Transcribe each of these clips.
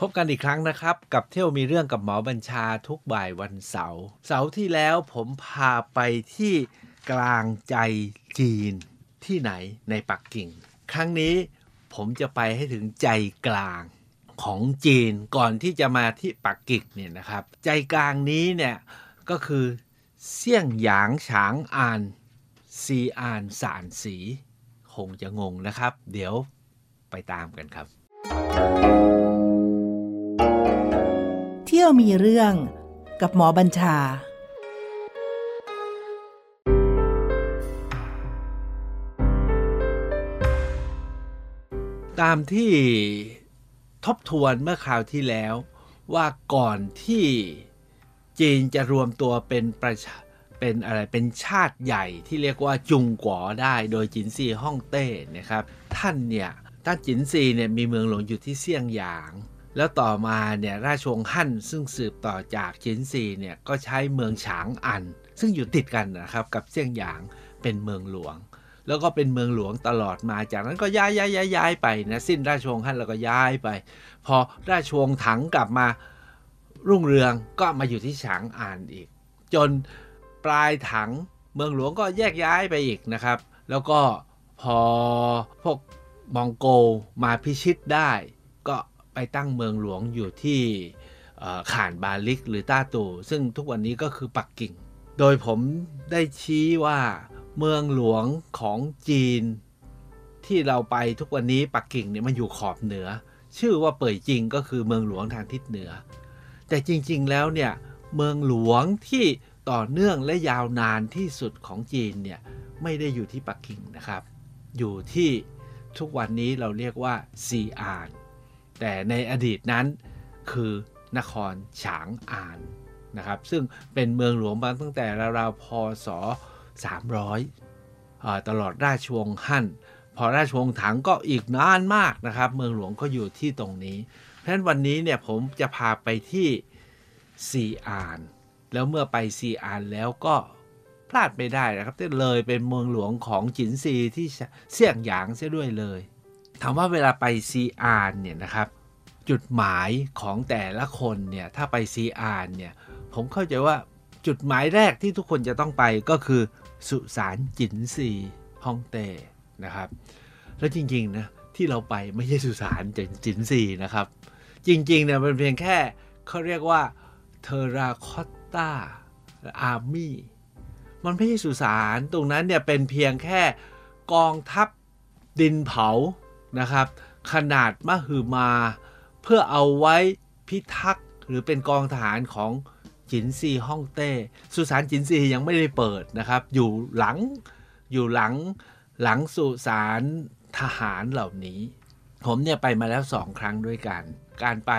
พบกันอีกครั้งนะครับ กับเที่ยวมีเรื่องกับหมอบัญชาทุกบ่ายวันเสาร์เสาร์ที่แล้วผมพาไปที่กลางใจจีนที่ไหนในปักกิ่ง ครั้งนี้ผมจะไปให้ถึงใจกลางของจีนก่อนที่จะมาที่ปักกิ่งเนี่ยนะครับ ใจกลางนี้เนี่ยก็คือเสี่ยงหยางฉางอานซีอานสานสี คงจะงงนะครับ เดี๋ยวไปตามกันครับเที่ยวมีเรื่องกับหมอบัญชา ตามที่ทบทวนเมื่อคราวที่แล้วว่าก่อนที่จีนจะรวมตัวเป็นประชาเป็นอะไรเป็นชาติใหญ่ที่เรียกว่าจุงกัวได้โดยจินซีฮ่องเต้นะครับ ท่านเนี่ยท่านจินซีเนี่ยมีเมืองหลวงอยู่ที่เซี่ยงหยาง แล้วต่อมาเนี่ยราชวงศ์ฮั่นซึ่งสืบต่อจากจินซีเนี่ยก็ใช้เมืองฉางอัน ซึ่งอยู่ติดกันนะครับกับเซี่ยงหยางเป็นเมืองหลวง แล้วก็เป็นเมืองหลวงตลอดมาจากนั้นก็ย้ายย้ายย้ายย้ายไปนะสิ้นราชวงศ์ฮั่นแล้วก็ย้ายไป พอราชวงศ์ถังกลับมารุ่งเรืองก็มาอยู่ที่ฉางอานอีก จนปลายถังเมืองหลวงก็แยกย้ายไปอีกนะครับ แล้วก็พอพวกมองโกลมาพิชิตได้ ไปตั้งเมืองหลวงอยู่ที่ข่านบาลิกหรือต้าตู ซึ่งทุกวันนี้ก็คือปักกิ่ง โดยผมได้ชี้ว่าเมืองหลวงของจีน ที่เราไปทุกวันนี้ปักกิ่งเนี่ยมันอยู่ขอบเหนือ ชื่อว่าเป่ยจิงก็คือเมืองหลวงทางทิศเหนือ แต่จริงๆแล้วเนี่ยเมืองหลวงที่ต่อเนื่องและยาวนานที่สุดของจีนเนี่ยไม่ได้อยู่ที่ปักกิ่งนะครับ อยู่ที่ทุกวันนี้เราเรียกว่าซีอาน แต่ในอดีตนั้นคือนครฉางอานนะครับซึ่งเป็นเมืองหลวงมาตั้งแต่ราวๆพศ 300อ่าตลอดราชวงศ์ฮั่น พอราชวงศ์ถังก็อีกนานมากนะครับ เมืองหลวงก็อยู่ที่ตรงนี้เพราะฉะนั้นวันนี้เนี่ยผมจะพาไปที่ซีอาน แล้วเมื่อไปซีอานแล้วก็พลาดไม่ได้นะครับที่เลยเป็นเมืองหลวงของจินซีที่เสี่ยงหยางเสียด้วยเลย ถามว่าเวลาไปซีอานเนี่ยนะครับจุดหมายของแต่ละคนเนี่ยถ้าไปซีอานเนี่ยผมเข้าใจว่าจุดหมายแรกที่ทุกคนจะต้องไปก็คือสุสานจินซีฮ่องเต้นะครับ แล้วจริงๆนะที่เราไปไม่ใช่สุสานจินจินซีนะครับ จริงๆเนี่ยมันเพียงแค่เขาเรียกว่าเทราคอตตาอาร์มี่มันไม่ใช่สุสานตรงนั้นเนี่ยเป็นเพียงแค่กองทัพดินเผา นะครับ ขนาดมหึมา เพื่อเอาไว้พิทักษ์หรือเป็นกองทหารของจินซีฮ่องเต้ สุสานจินซียังไม่ได้เปิดนะครับ อยู่หลังอยู่หลังหลังสุสานทหารเหล่านี้ ผมเนี่ยไปมาแล้วสองครั้งด้วยกัน การไป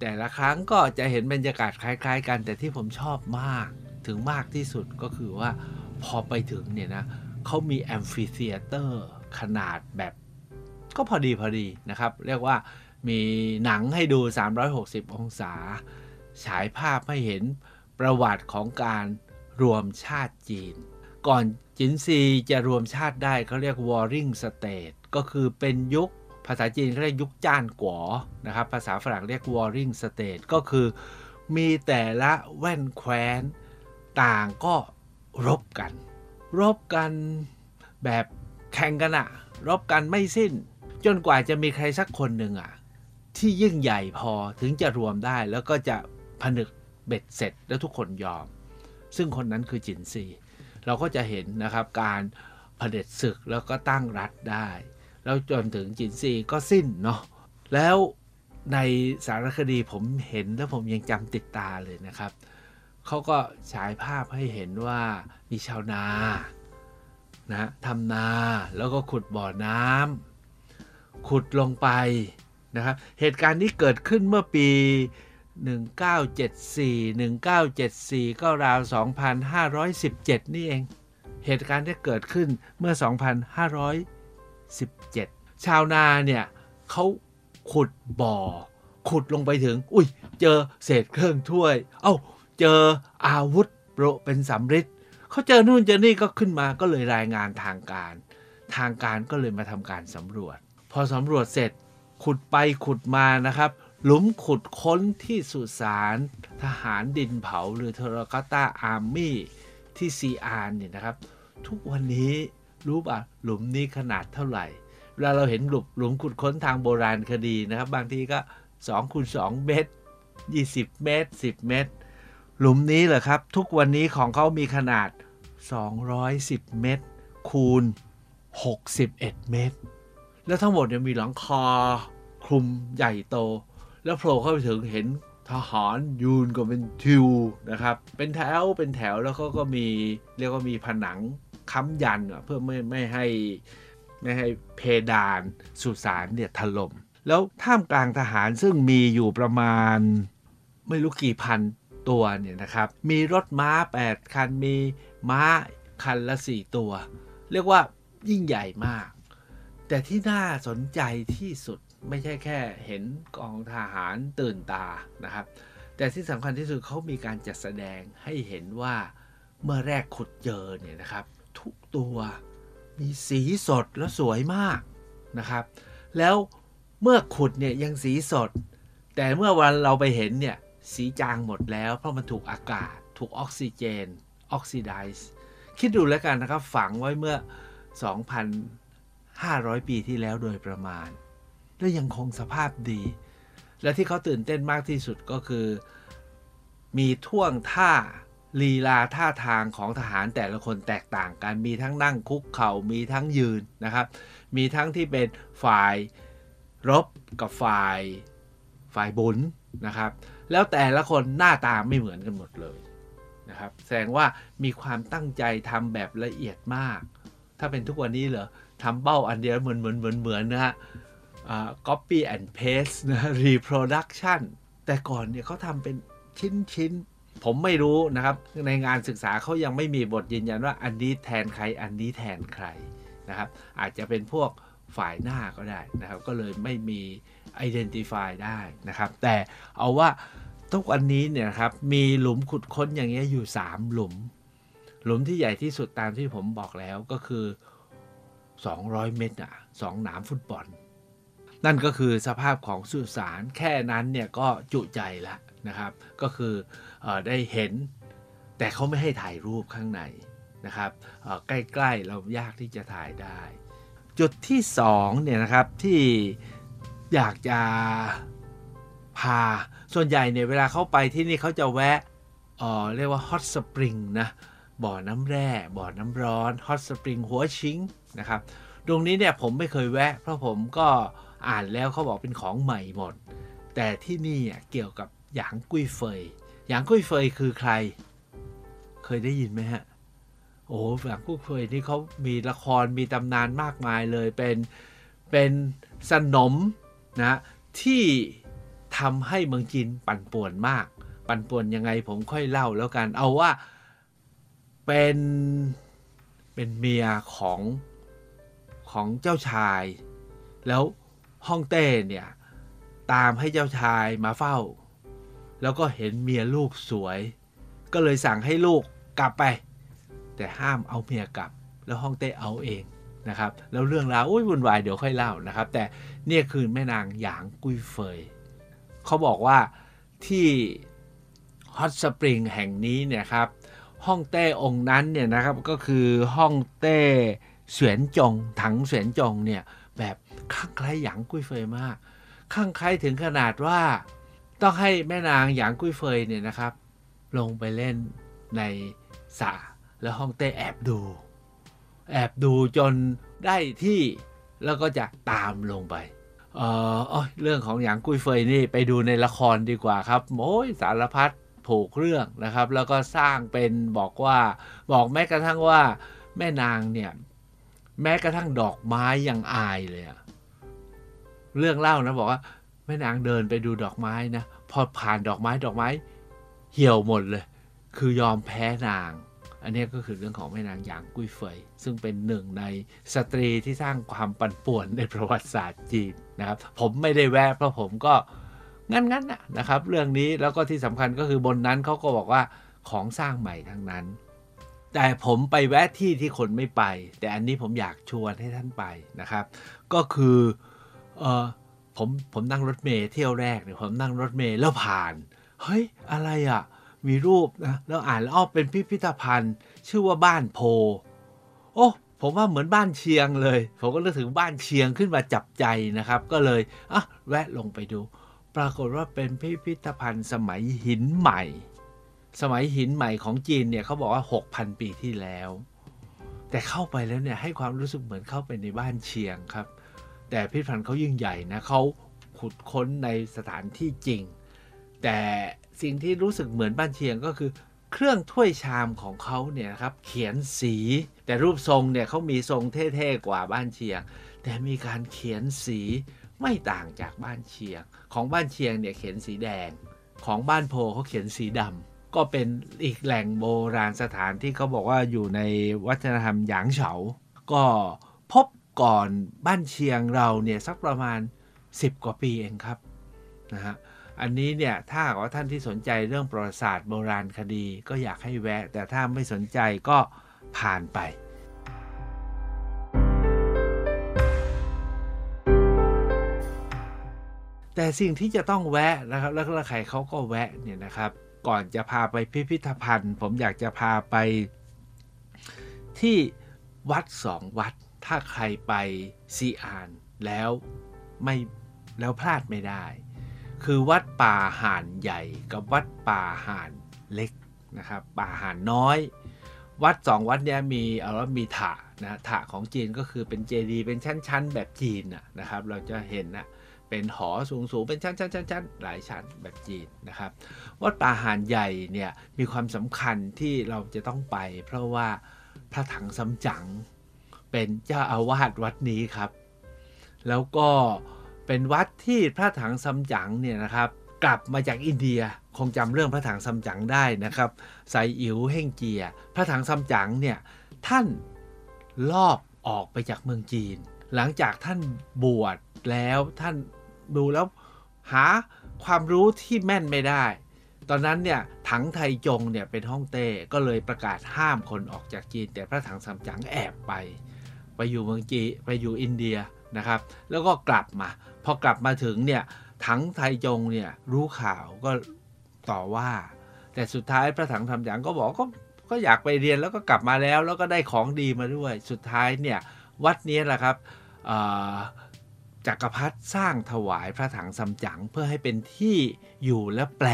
แต่ละครั้งก็จะเห็นบรรยากาศคล้ายๆ กันแต่ที่ผมชอบมากถึงมากที่สุดก็คือว่าพอไปถึงเนี่ยนะเขามีแอมฟิเธียเตอร์ขนาดแบบ ก็พอดีพอดีนะครับ เรียกว่ามีหนังให้ดู 360 องศา ฉายภาพให้เห็นประวัติของการรวมชาติจีน ก่อนจินซีจะรวมชาติได้เขาเรียก Warring State ก็คือเป็นยุคภาษาจีนเขาเรียกยุคจ้านกัวนะครับ ภาษาฝรั่งเรียก Warring State ก็คือมีแต่ละแว่นแคว้น ต่างก็รบกัน รบกันแบบแข่งกันอะรบกันไม่สิ้น จนกว่าจะมีใครสักคนหนึ่งอะ ที่ยิ่งใหญ่พอถึงจะรวมได้แล้วก็จะผนึกเบ็ดเสร็จแล้วทุกคนยอม ซึ่งคนนั้นคือจินซี เราก็จะเห็นนะครับการเผด็จศึกแล้วก็ตั้งรัฐได้ แล้วจนถึงจินซีก็สิ้นเนาะแล้วในสารคดีผมเห็นแล้วผมยังจำติดตาเลยนะครับ เขาก็ฉายภาพให้เห็นว่ามีชาวนานะทำนาแล้วก็ขุดบ่อน้ำ ขุดลงไปนะครับเหตุการณ์นี้เกิดขึ้นเมื่อปี 1974 1974 ก็ราว 2517 นี่เอง เหตุการณ์ที่เกิดขึ้นเมื่อ 2517 ชาวนาเนี่ยเขาขุดบ่อ ขุดลงไปถึง อุ้ย เจอเศษเครื่องถ้วย เอ้า เจออาวุธโปรเป็นสำริดเขาเจอนู่นเจอนี่ก็ขึ้นมาก็เลยรายงานทางการ ทางการก็เลยมาทำการสำรวจ อสำรวจเสร็จขุดไปขุดมานะครับ หลุมขุดค้นที่สุสานทหารดินเผาหรือเทรกาตาอาร์มี่ที่ซีอานเนี่ยนะครับ ทุกวันนี้รู้ป่ะหลุมนี้ขนาดเท่าไหร่เวลาเราเห็นหลุมหลุมขุดค้นทางโบราณคดีนะครับ บางทีก็2คูณ2เมตร 20 เมตร 10 เมตร หลุมนี้เหรอครับ ทุกวันนี้ของเขามีขนาด 210 เมตร คูณ 61 เมตร แล้วทั้งหมดเนี่ยมีหลังคาคลุมใหญ่โต แล้วโผล่เข้าไปถึงเห็นทหารยืนก็เป็นทิวนะครับ เป็นแถวเป็นแถวแล้วเขาก็มีเรียกว่ามีผนังค้ำยันอะเพื่อไม่ไม่ให้ไม่ให้เพดานสุสานเนี่ยถล่มแล้วท่ามกลางทหารซึ่งมีอยู่ประมาณไม่รู้กี่พันตัวเนี่ยนะครับ มีรถม้า 8 คันมีม้าคันละ 4 ตัว เรียกว่ายิ่งใหญ่มาก แต่ที่น่าสนใจที่สุดไม่ใช่แค่เห็นกองทหารตื่นตานะครับ แต่ที่สำคัญที่สุดเขามีการจัดแสดงให้เห็นว่าเมื่อแรกขุดเจอเนี่ยนะครับ ทุกตัวมีสีสดและสวยมากนะครับ แล้วเมื่อขุดเนี่ยยังสีสด แต่เมื่อวันเราไปเห็นเนี่ยสีจางหมดแล้วเพราะมันถูกอากาศ ถูกออกซิเจนออกซิไดซ์คิดดูแล้วกันนะครับฝังไว้เมื่อ 500 ปีที่แล้วโดยประมาณ และยังคงสภาพดี และที่เขาตื่นเต้นมากที่สุดก็คือ มีท่วงท่าลีลาท่าทางของทหารแต่ละคนแตกต่างกัน มีทั้งนั่งคุกเขา่ามีทั้งยืนนะครับ มีทั้งที่เป็นฝ่ายรบกับฝ่ายฝ่ายบุญนะครับ แล้วแต่ละคนหน้าตาไม่เหมือนกันหมดเลยนะครับ แสดงว่ามีความตั้งใจทำแบบละเอียดมาก ถ้าเป็นทุกวันนี้เหรอ ทำเบ้าอันเดียวเหมือนเหมือนเหมือนเหมือนนะฮะ copy and paste นะ reproduction แต่ก่อนเนี่ยเขาทำเป็นชิ้นชิ้นผมไม่รู้นะครับ ในงานศึกษาเขายังไม่มีบทยืนยันว่าอันนี้แทนใครอันนี้แทนใครนะครับ อาจจะเป็นพวกฝ่ายหน้าก็ได้นะครับ ก็เลยไม่มี identify ได้นะครับ แต่เอาว่าทุกวันนี้เนี่ยครับมีหลุมขุดค้นอย่างเงี้ยอยู่ 3 หลุม หลุมที่ใหญ่ที่สุดตามที่ผมบอกแล้วก็คือ 200 เมตรอะสองหนามฟุตบอล นั่นก็คือสภาพของสุสานแค่นั้นเนี่ยก็จุใจแล้วนะครับ ก็คืออได้เห็นแต่เขาไม่ให้ถ่ายรูปข้างในนะครับใกล้ๆเรายากที่จะถ่ายได้ จุดที่2เนี่ยนะครับที่อยากจะพาส่วนใหญ่เนี่ยเวลาเขาไปที่นี่เขาจะแวะเเรียกว่าฮอตสปริงนะบ่อน้ำแร่บ่อน้ำร้อนฮอตสปริงหัวชิง นะครับ ตรงนี้เนี่ยผมไม่เคยแวะ เพราะผมก็อ่านแล้วเขาบอกเป็นของใหม่หมด แต่ที่นี่เกี่ยวกับหยางกุ้ยเฟย หยางกุ้ยเฟยคือใคร เคยได้ยินไหมฮะ โอ้หยางกุ้ยเฟยนี่เขามีละครมีตำนานมากมายเลยเป็นเป็นสนมนะที่ทำให้เมืองจีนปั่นป่วนมาก ปั่นป่วนยังไงผมค่อยเล่าแล้วกัน เอาว่าเป็นเป็นเมียของ ของเจ้าชาย แล้วฮ่องเต้เนี่ยตามให้เจ้าชายมาเฝ้า แล้วก็เห็นเมียลูกสวย ก็เลยสั่งให้ลูกกลับไป แต่ห้ามเอาเมียกลับ แล้วฮ่องเต้เอาเองนะครับ แล้วเรื่องราวอุ้ยวุ่นวายเดี๋ยวค่อยเล่านะครับ แต่เนี่ยคือแม่นางหยางกุ้ยเฟยเขาบอกว่าที่ฮอตสปริงแห่งนี้เนี่ยครับฮ่องเต้องค์นั้นเนี่ยนะครับก็คือฮ่องเต้ เสวียนจงถังเสวียนจงเนี่ยแบบข้างใครหยางกุ้ยเฟยมาก ข้างใครถึงขนาดว่า ต้องให้แม่นางหยางกุ้ยเฟยเนี่ยนะครับ ลงไปเล่นในสระแล้วฮ่องเต้แอบดู แอบดูจนได้ที่แล้วก็จะตามลงไปเออเรื่องของหยางกุ้ยเฟยนี่ไปดูในละครดีกว่าครับโอ้ยสารพัดผูกเรื่องนะครับ แล้วก็สร้างเป็นบอกว่าบอกแม้กระทั่งว่าแม่นางเนี่ย แม้กระทั่งดอกไม้ยังอายเลยอะเรื่องเล่านะบอกว่าแม่นางเดินไปดูดอกไม้นะพอผ่านดอกไม้ดอกไม้ เหี่ยวหมดเลย คือยอมแพ้นาง อันนี้ก็คือเรื่องของแม่นางหยางกุ้ยเฟย ซึ่งเป็นหนึ่งในสตรีที่สร้างความปั่นป่วนในประวัติศาสตร์จีนนะครับ ผมไม่ได้แวะเพราะผมก็งั้นๆนะครับ เรื่องนี้แล้วก็ที่สำคัญก็คือบนนั้นเขาก็บอกว่าของสร้างใหม่ทั้งนั้น แต่ผมไปแวะที่ที่คนไม่ไป แต่อันนี้ผมอยากชวนให้ท่านไปนะครับ ก็คือเออผมผมนั่งรถเมล์เที่ยวแรกเนี่ยผมนั่งรถเมล์แล้วผ่านเฮ้ยอะไรอะ่ะ มีรูปนะแล้วอ่านแล้วอ้อเป็นพิพิธภัณฑ์ ชื่อว่าบ้านโพ โอ้ผมว่าเหมือนบ้านเชียงเลย ผมก็นึกถึงบ้านเชียงขึ้นมาจับใจนะครับ ก็เลยอะแวะลงไปดู ปรากฏว่าเป็นพิพิธภัณฑ์สมัยหินใหม่ สมัยหินใหม่ของจีนเนี่ยเขาบอกว่า 6,000 ปีที่แล้ว แต่เข้าไปแล้วเนี่ยให้ความรู้สึกเหมือนเข้าไปในบ้านเชียงครับ แต่พิพิธภัณฑ์เขายิ่งใหญ่นะเขาขุดค้นในสถานที่จริง แต่สิ่งที่รู้สึกเหมือนบ้านเชียงก็คือ เครื่องถ้วยชามของเขาเนี่ยครับเขียนสี แต่รูปทรงเนี่ยเขามีทรงเท่ๆกว่าบ้านเชียง แต่มีการเขียนสีไม่ต่างจากบ้านเชียง ของบ้านเชียงเนี่ยเขียนสีแดง ของบ้านโพเขาเขียนสีดำ ก็เป็นอีกแหล่งโบราณสถานที่เขาบอกว่าอยู่ในวัฒนธรรมหยางเฉา ก็พบก่อนบ้านเชียงเราเนี่ยสักประมาณ 10 กว่าปีเองครับนะฮะอันนี้เนี่ยถ้าว่าท่านที่สนใจเรื่องประวัติศาสตร์โบราณคดีก็อยากให้แวะ แต่ถ้าไม่สนใจก็ผ่านไป แต่สิ่งที่จะต้องแวะนะครับแล้วใครเขาก็แวะเนี่ยนะครับ ก่อนจะพาไปพิพิธภัณฑ์ ผมอยากจะพาไปที่วัดสองวัด ถ้าใครไปซีอานแล้วไม่แล้วพลาดไม่ได้ คือวัดป่าห่านใหญ่กับวัดป่าห่านเล็กนะครับป่าห่านน้อย วัดสองวัดเนี้ยมีเอาว่ามีถะนะถะของจีนก็คือเป็นเจดีย์เป็นชั้น ๆ แบบจีนนะครับ เราจะเห็นนะ เป็นหอสูงๆ เป็นชั้นๆๆหลายชั้นแบบจีนนะครับ วัดป่าหานใหญ่เนี่ยมีความสำคัญที่เราจะต้องไป เพราะว่าพระถังซัมจั๋งเป็นเจ้าอาวาสวัดนี้ครับ แล้วก็เป็นวัดที่พระถังซัมจั๋งเนี่ยนะครับกลับมาจากอินเดียคงจำเรื่องพระถังซัมจั๋งได้นะครับไซอิ๋วเฮ่งเจีย พระถังซัมจั๋งเนี่ยท่านลอบออกไปจากเมืองจีน หลังจากท่านบวชแล้วท่าน ดูแล้วหาความรู้ที่แม่นไม่ได้ ตอนนั้นเนี่ยถังไทจงเนี่ยเป็นฮ่องเต้ก็เลยประกาศห้ามคนออกจากจีน แต่พระถังซัมจั๋งแอบไป ไปอยู่เมืองจีไปอยู่อินเดียนะครับ แล้วก็กลับมา พอกลับมาถึงเนี่ยถังไทจงเนี่ยรู้ข่าวก็ต่อว่า แต่สุดท้ายพระถังซัมจั๋งก็บอกก็ก็อยากไปเรียนแล้วก็กลับมาแล้ว แล้วก็ได้ของดีมาด้วย สุดท้ายเนี่ยวัดนี้แหละครับ จักรพรรดิสร้างถวายพระถังซัมจั๋งเพื่อให้เป็นที่อยู่และแปล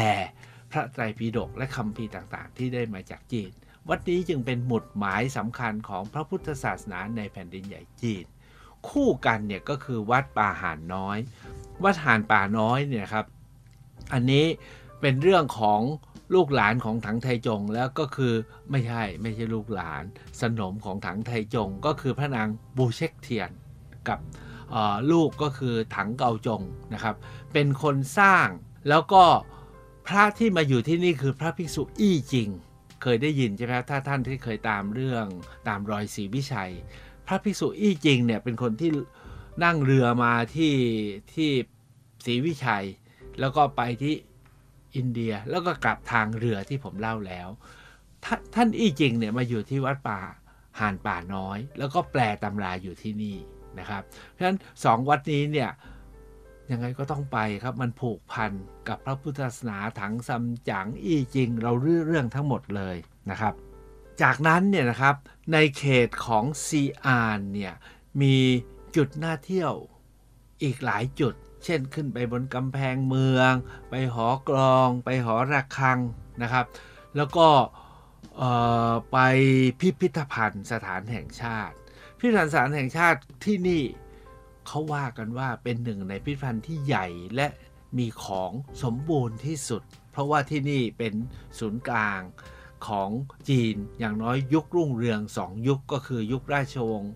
พระไตรปิฎกและคำพีต่างๆ ที่ได้มาจากจีน วัดนี้จึงเป็นหมุดหมายสำคัญของพระพุทธศาสนาในแผ่นดินใหญ่จีน คู่กันเนี่ยก็คือวัดป่าหานน้อย วัดหานป่าน้อยเนี่ยครับ อันนี้เป็นเรื่องของลูกหลานของถังไทจงแล้วก็คือไม่ใช่ไม่ใช่ลูกหลาน สนมของถังไทจงก็คือพระนางบูเชกเทียนกับ ลูกก็คือถังเกาจงนะครับ เป็นคนสร้างแล้วก็พระที่มาอยู่ที่นี่คือพระภิกษุอี้จริง เคยได้ยินใช่ไหมถ้าท่านที่เคยตามเรื่องตามรอยศรีวิชัย พระภิกษุอี้จริงเนี่ยเป็นคนที่นั่งเรือมาที่ที่ศรีวิชัย แล้วก็ไปที่อินเดียแล้วก็กลับทางเรือที่ผมเล่าแล้วท่านอี้จริงเนี่ยมาอยู่ที่วัดป่าห่านป่าน้อย แล้วก็แปลตำราอยู่ที่นี่ นะครับ เพราะฉะนั้นสองวัดนี้เนี่ยยังไงก็ต้องไปครับมันผูกพันกับพระพุทธศาสนาถังซัมจั๋งอี้จริง เราเรื่องเรื่องทั้งหมดเลยนะครับ จากนั้นเนี่ยนะครับในเขตของซีอานเนี่ยมีจุดน่าเที่ยวอีกหลายจุด เช่นขึ้นไปบนกำแพงเมือง ไปหอกลอง ไปหอระฆังนะครับ แล้วก็ไปพิพิธภัณฑ์สถานแห่งชาติ พิพิธภัณฑ์สานแห่งชาติที่นี่เขาว่ากันว่าเป็นหนึ่งในพิพิธภัณฑ์ที่ใหญ่และมีของสมบูรณ์ที่สุด เพราะว่าที่นี่เป็นศูนย์กลางของจีนอย่างน้อยยุครุ่งเรืองสองยุคก็คือยุคราชวงศ์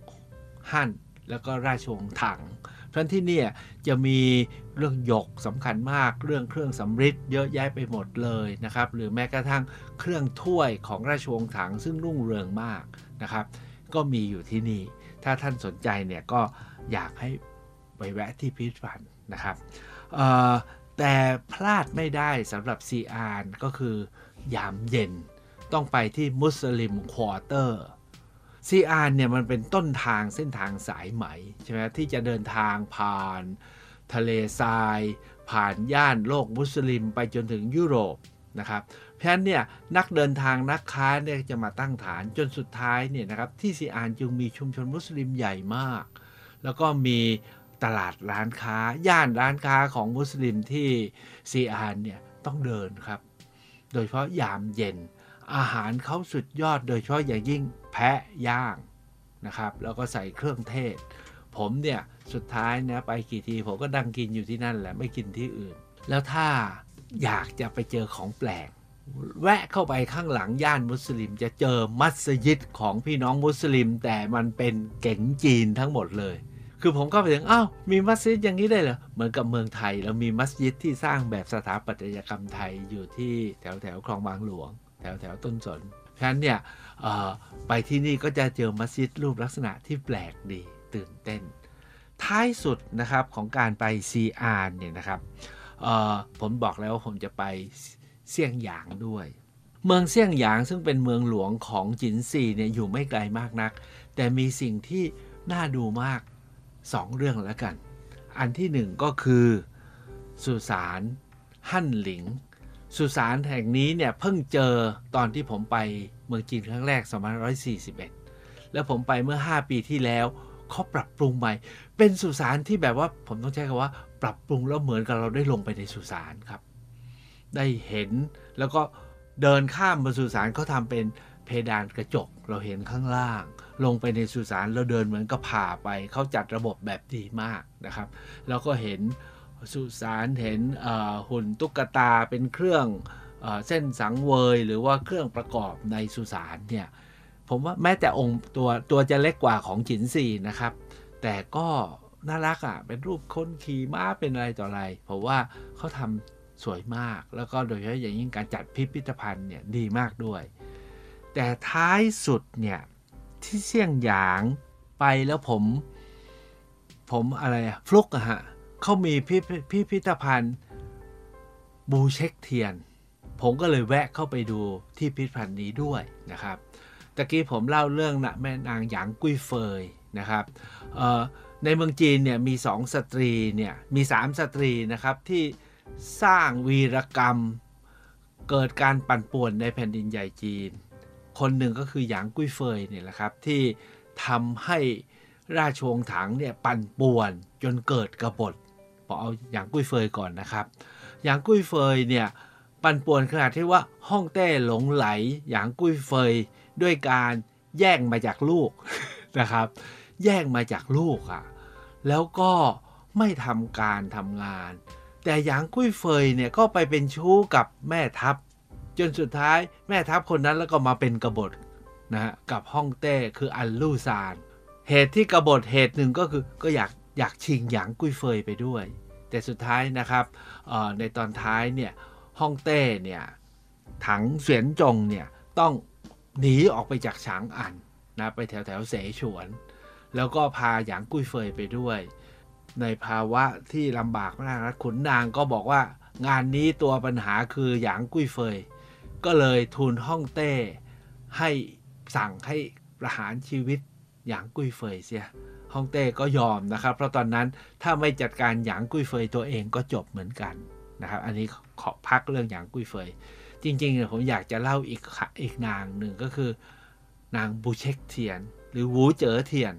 ฮั่นแล้วก็ราชวงศ์ถังเพราะที่นี่จะมีเรื่องหยกสำคัญมากเรื่องเครื่องสำริดเยอะแยะไปหมดเลยนะครับ หรือแม้กระทั่งเครื่องถ้วยของราชวงศ์ถังซึ่งรุ่งเรืองมากนะครับ ก็มีอยู่ที่นี่ ถ้าท่านสนใจเนี่ยก็อยากให้ไปแวะที่พิพิธภัณฑ์นะครับแต่พลาดไม่ได้สำหรับซีอานก็คือยามเย็นต้องไปที่มุสลิมควอเตอร์ซีอานเนี่ยมันเป็นต้นทางเส้นทางสายไหมใช่ไหมที่จะเดินทางผ่าน ทะเลทราย ผ่านย่านโลกมุสลิมไปจนถึงยุโรปนะครับ เพราะฉะนั้นเนี่ยนักเดินทางนักค้าเนี่ยจะมาตั้งฐานจนสุดท้ายเนี่ยนะครับที่ซีอานจึงมีชุมชนมุสลิมใหญ่มาก แล้วก็มีตลาดร้านค้า ย่านร้านค้าของมุสลิมที่ซีอานเนี่ยต้องเดินครับ โดยเฉพาะยามเย็น อาหารเขาสุดยอดโดยเฉพาะอย่างยิ่งแพะย่างนะครับ แล้วก็ใส่เครื่องเทศ ผมเนี่ยสุดท้ายนะไปกี่ทีผมก็ดังกินอยู่ที่นั่นแหละไม่กินที่อื่น แล้วถ้าอยากจะไปเจอของแปลก แวะเข้าไปข้างหลังย่านมุสลิมจะเจอมัสยิดของพี่น้องมุสลิม แต่มันเป็นเก๋งจีนทั้งหมดเลย คือผมก็ไปถึงอ้าวมีมัสยิดอย่างนี้ได้เหรอเหมือนกับเมืองไทยเรามีมัสยิดที่สร้างแบบสถาปัตยกรรมไทยอยู่ที่แถวแถวคลองบางหลวง แถวแถวต้นสนเพราะฉะนั้นเนี่ยไปที่นี่ก็จะเจอมัสยิดรูปลักษณะที่แปลกดีตื่นเต้น ท้ายสุดนะครับของการไปซีอานเนี่ยนะครับผมบอกแล้วว่าผมจะไป เซี่ยงหยางด้วย เมืองเซี่ยงหยางซึ่งเป็นเมืองหลวงของจินซีเนี่ยอยู่ไม่ไกลมากนัก แต่มีสิ่งที่น่าดูมากสองเรื่องแล้วกัน อันที่หนึ่งก็คือสุสานฮั่นหลิง สุสานแห่งนี้เนี่ยเพิ่งเจอตอนที่ผมไปเมืองจีนครั้งแรก2541 แล้วผมไปเมื่อ 5 ปีที่แล้วเขาปรับปรุงใหม่ เป็นสุสานที่แบบว่าผมต้องใช้คำว่า ปรับปรุงแล้วเหมือนกับเราได้ลงไปในสุสานครับ ได้เห็น แล้วก็เดินข้ามบนสุสานเขาทำเป็นเพดานกระจกเราเห็นข้างล่าง ลงไปในสุสานเราเดินเหมือนกับผ่าไปเขาจัดระบบแบบดีมากนะครับแล้วก็เห็นสุสานเห็นหุ่นตุ๊กตาเป็นเครื่องเอเส้นสังเวยหรือว่าเครื่องประกอบในสุสานเนี่ยผมว่าแม้แต่องค์ตัวตัวจะเล็กกว่าของจินซีนะครับ แต่ก็น่ารักอะ่ะเป็นรูปคนขี่ม้าเป็นอะไรต่ออะไรผมว่าเขาทำ สวยมาก แล้วก็โดยเฉพาะอย่างยิ่งการจัดพิพิธภัณฑ์เนี่ยดีมากด้วย แต่ท้ายสุดเนี่ยที่เสี่ยงหยางไปแล้วผม ผมอะไรอะฟลุกอะฮะเขามีพิพิพิธภัณฑ์บูเช็คเทียน ผมก็เลยแวะเข้าไปดูที่พิพิธภัณฑ์นี้ด้วยนะครับตะกี้ผมเล่าเรื่องนะแม่นางหยางกุ้ยเฟยนะครับในเมืองจีนเนี่ยมีสองสตรีเนี่ยมีสามสตรีนะครับที่ สร้างวีรกรรม เกิดการปั่นป่วนในแผ่นดินใหญ่จีน คนหนึ่งก็คือหยางกุ้ยเฟยเนี่ยแหละครับ ที่ทำให้ราชวงศ์ถังเนี่ยปั่นป่วนจนเกิดกบฏผมเอาหยางกุ้ยเฟยก่อนนะครับหยางกุ้ยเฟยเนี่ยปั่นป่วนขนาดที่ว่าฮ่องเต้หลงไหลหยางกุ้ยเฟยด้วยการแย่งมาจากลูกนะครับ แย่งมาจากลูกอะแล้วก็ไม่ทำการทำงาน แต่หยางกุ้ยเฟยเนี่ยก็ไปเป็นชู้กับแม่ทัพ จนสุดท้ายแม่ทัพคนนั้นแล้วก็มาเป็นกบฏนะฮะกับฮ่องเต้คืออันลู่ซาน เหตุที่กบฏเหตุหนึ่งก็คือก็อยากอยากชิงหยางกุ้ยเฟยไปด้วย แต่สุดท้ายนะครับในตอนท้ายเนี่ยฮ่องเต้เนี่ยถังเสวียนจงเนี่ยต้องหนีออกไปจากฉางอันนะไปแถวแถวเสฉวน แล้วก็พาหยางกุ้ยเฟยไปด้วย ในภาวะที่ลำบากมากนะขุนนางก็บอกว่างานนี้ตัวปัญหาคือหยางกุ้ยเฟย ก็เลยทูลฮ่องเต้ให้สั่งให้ประหารชีวิตหยางกุ้ยเฟยเสียฮ่องเต้ก็ยอมนะครับ เพราะตอนนั้นถ้าไม่จัดการหยางกุ้ยเฟยตัวเองก็จบเหมือนกันนะครับ อันนี้ขอพักเรื่องหยางกุ้ยเฟย จริงๆเนี่ยผมอยากจะเล่าอีกค่ะอีกนางหนึ่งก็คือ นางบูเช็คเทียน หรือหูเจ๋อเทียน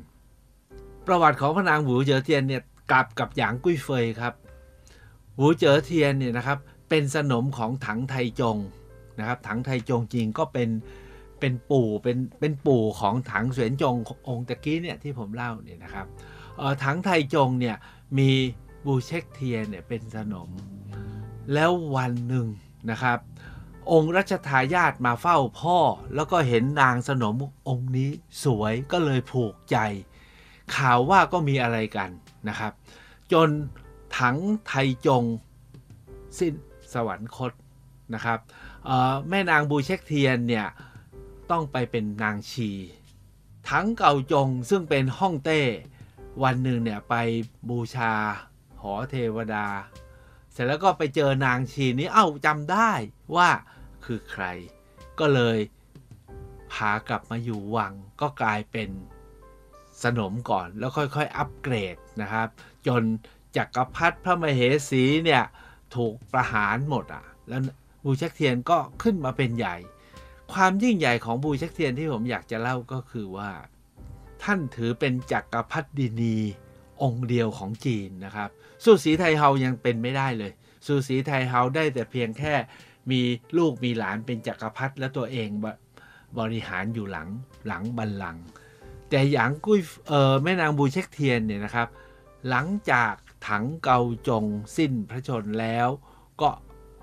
ประวัติของพระนางหูเจ๋อเทียนเนี่ย กลับกับหยางกุ้ยเฟยครับหูเจ๋อเทียนเนี่ยนะครับเป็นสนมของถังไทจงนะครับถังไทจงจริงก็เป็นเป็นปู่เป็นเป็นปู่ของถังเสวียนจงองค์ตะกี้เนี่ยที่ผมเล่าเนี่ยนะครับถังไทจงเนี่ยมีบูเช็คเทียนเนี่ยเป็นสนม แล้ววันหนึ่งนะครับ องค์รัชทายาทมาเฝ้าพ่อ แล้วก็เห็นนางสนมองค์นี้สวยก็เลยผูกใจ ข่าวว่าก็มีอะไรกัน นะครับ จนถังไทจงสิ้นสวรรคตนะครับแม่นางบูเช็คเทียนเนี่ยต้องไปเป็นนางชีถังเก่าจงซึ่งเป็นห้องเต้ วันหนึ่งเนี่ยไปบูชาหอเทวดา เสร็จแล้วก็ไปเจอนางชีนี้เอ้าจำได้ว่าคือใคร ก็เลยพากลับมาอยู่วังก็กลายเป็น สนมก่อนแล้วค่อยๆ อัปเกรดนะครับ จนจักรพรรดิพระมเหสีเนี่ยถูกประหารหมดอะ แล้วบูเช็คเทียนก็ขึ้นมาเป็นใหญ่ ความยิ่งใหญ่ของบูเช็คเทียนที่ผมอยากจะเล่าก็คือว่า ท่านถือเป็นจักรพรรดินีองค์เดียวของจีนนะครับซูสีไทเฮายังเป็นไม่ได้เลยสุสีไทเฮาได้แต่เพียงแค่มีลูกมีหลานเป็นจักรพรรดิและตัวเองบริหารอยู่หลังหลังบัลลังก์ แต่หยางกุ้ยเออแม่นางบูเช็คเทียนเนี่ยนะครับ หลังจากถังเกาจงสิ้นพระชนแล้ว ก็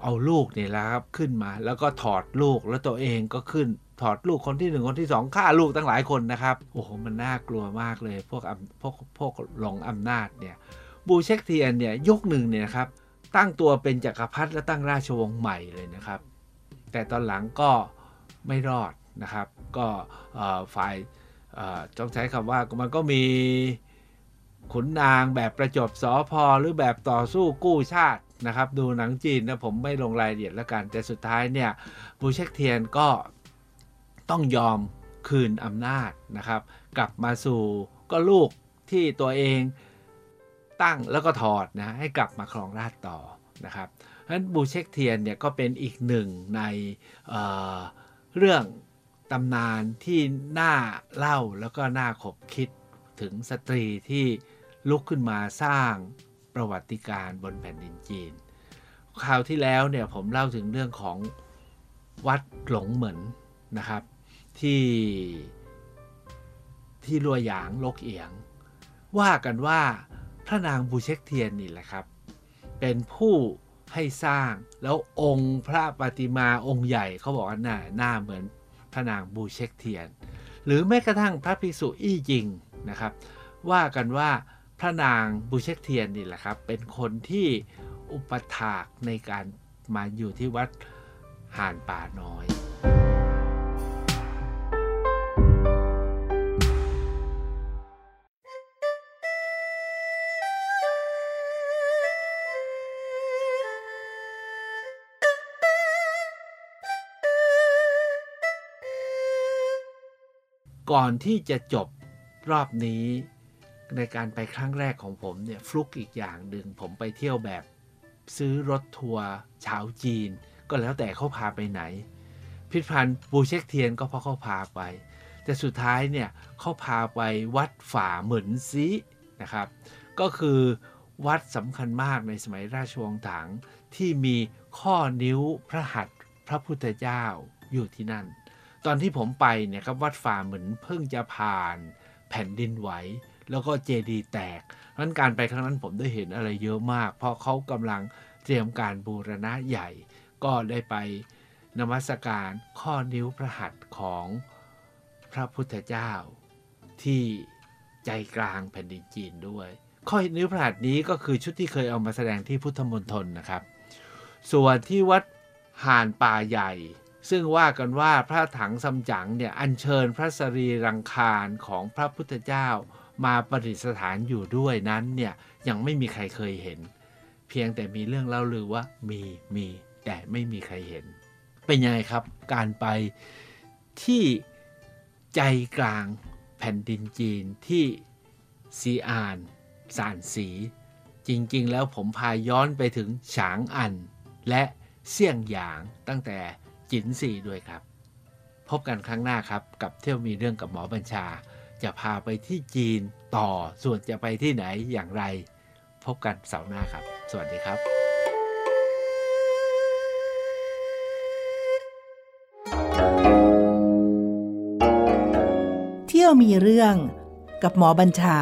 เอาลูกเนี่ยแหละครับขึ้นมา แล้วก็ถอดลูกแล้วตัวเองก็ขึ้นถอดลูกคนที่หนึ่งคนที่สองฆ่าลูกตั้งหลายคนนะครับโอ้โหมันน่ากลัวมากเลย พวกพวกพวกหลงอำนาจเนี่ยบูเช็คเทียนเนี่ยยกหนึ่งเนี่ยนะครับตั้งตัวเป็นจกักรพรรดิและตั้งราชวงศ์ใหม่เลยนะครับ แต่ตอนหลังก็ไม่รอดนะครับ ก็ฝ่าย ต้องใช้คำว่ามันก็มีขุนนางแบบประจบสอพอหรือแบบต่อสู้กู้ชาตินะครับ ดูหนังจีนนะผมไม่ลงรายละเอียดแล้วกัน แต่สุดท้ายเนี่ยบูเช็คเทียนก็ต้องยอมคืนอำนาจนะครับ กลับมาสู่ก็ลูกที่ตัวเองตั้งแล้วก็ถอดนะให้กลับมาครองราชต่อนะครับเพราะฉะนั้นบูเช็คเทียนเนี่ยก็เป็นอีกหนึ่งในเเรื่อง ตำนานที่น่าเล่าแล้วก็น่าขบคิดถึงสตรีที่ลุกขึ้นมาสร้างประวัติการบนแผ่นดินจีน คราวที่แล้วเนี่ยผมเล่าถึงเรื่องของวัดหลงเหมินนะครับ ที่ที่ลัวหยางลกเอี๋ยง ว่ากันว่าพระนางบูเช็คเทียนนี่แหละครับ เป็นผู้ให้สร้างแล้วองค์พระปฏิมาองค์ใหญ่เขาบอกว่าหน้าหน้าเหมือน พระนางบูเช็คเทียน หรือแม้กระทั่งพระภิกษุอี้ยิงนะครับ ว่ากันว่าพระนางบูเช็คเทียนนี่แหละครับ เป็นคนที่อุปถากในการมาอยู่ที่วัดห่านป่าน้อย ก่อนที่จะจบรอบนี้ในการไปครั้งแรกของผมเนี่ยฟลุกอีกอย่างหนึ่งผมไปเที่ยวแบบซื้อรถทัวร์ชาวจีน ก็แล้วแต่เขาพาไปไหน พิพิธภัณฑ์บูเช็คเทียนก็เพราะเขาพาไป แต่สุดท้ายเนี่ยเขาพาไปวัดฝ่าเหมือนซีนะครับ ก็คือวัดสำคัญมากในสมัยราชวงศ์ถังที่มีข้อนิ้วพระหัตถ์พระพุทธเจ้าอยู่ที่นั่น ตอนที่ผมไปเนี่ยครับวัดฝ่าเหมือนเพิ่งจะผ่านแผ่นดินไหว แล้วก็เจดีแตกเพราะการไปครั้งนั้นผมได้เห็นอะไรเยอะมาก เพราะเขากำลังเตรียมการบูรณะใหญ่ ก็ได้ไปนมัสการข้อนิ้วพระหัตถ์ของพระพุทธเจ้า ที่ใจกลางแผ่นดินจีนด้วย ข้อนิ้วพระหัตถ์นี้ก็คือชุดที่เคยเอามาแสดงที่พุทธมณฑลนะครับ ส่วนที่วัดห่านป่าใหญ่ ซึ่งว่ากันว่าพระถังซัมจั๋งเนี่ยอัญเชิญพระสรีรังคารของพระพุทธเจ้ามาประดิษฐานอยู่ด้วยนั้นเนี่ยยังไม่มีใครเคยเห็น เพียงแต่มีเรื่องเล่าลือว่ามีมีแต่ไม่มีใครเห็น เป็นยังไงครับการไปที่ใจกลางแผ่นดินจีนที่ซีอานสานสี จริงๆ แล้วผมพาย้อนไปถึงฉางอัน และเสี่ยงหยางตั้งแต่ จินซีด้วยครับ พบกันครั้งหน้าครับ กับเที่ยวมีเรื่องกับหมอบัญชา จะพาไปที่จีนต่อส่วนจะไปที่ไหนอย่างไร พบกันเสาร์หน้าครับ สวัสดีครับเที่ยวมีเรื่องกับหมอบัญชา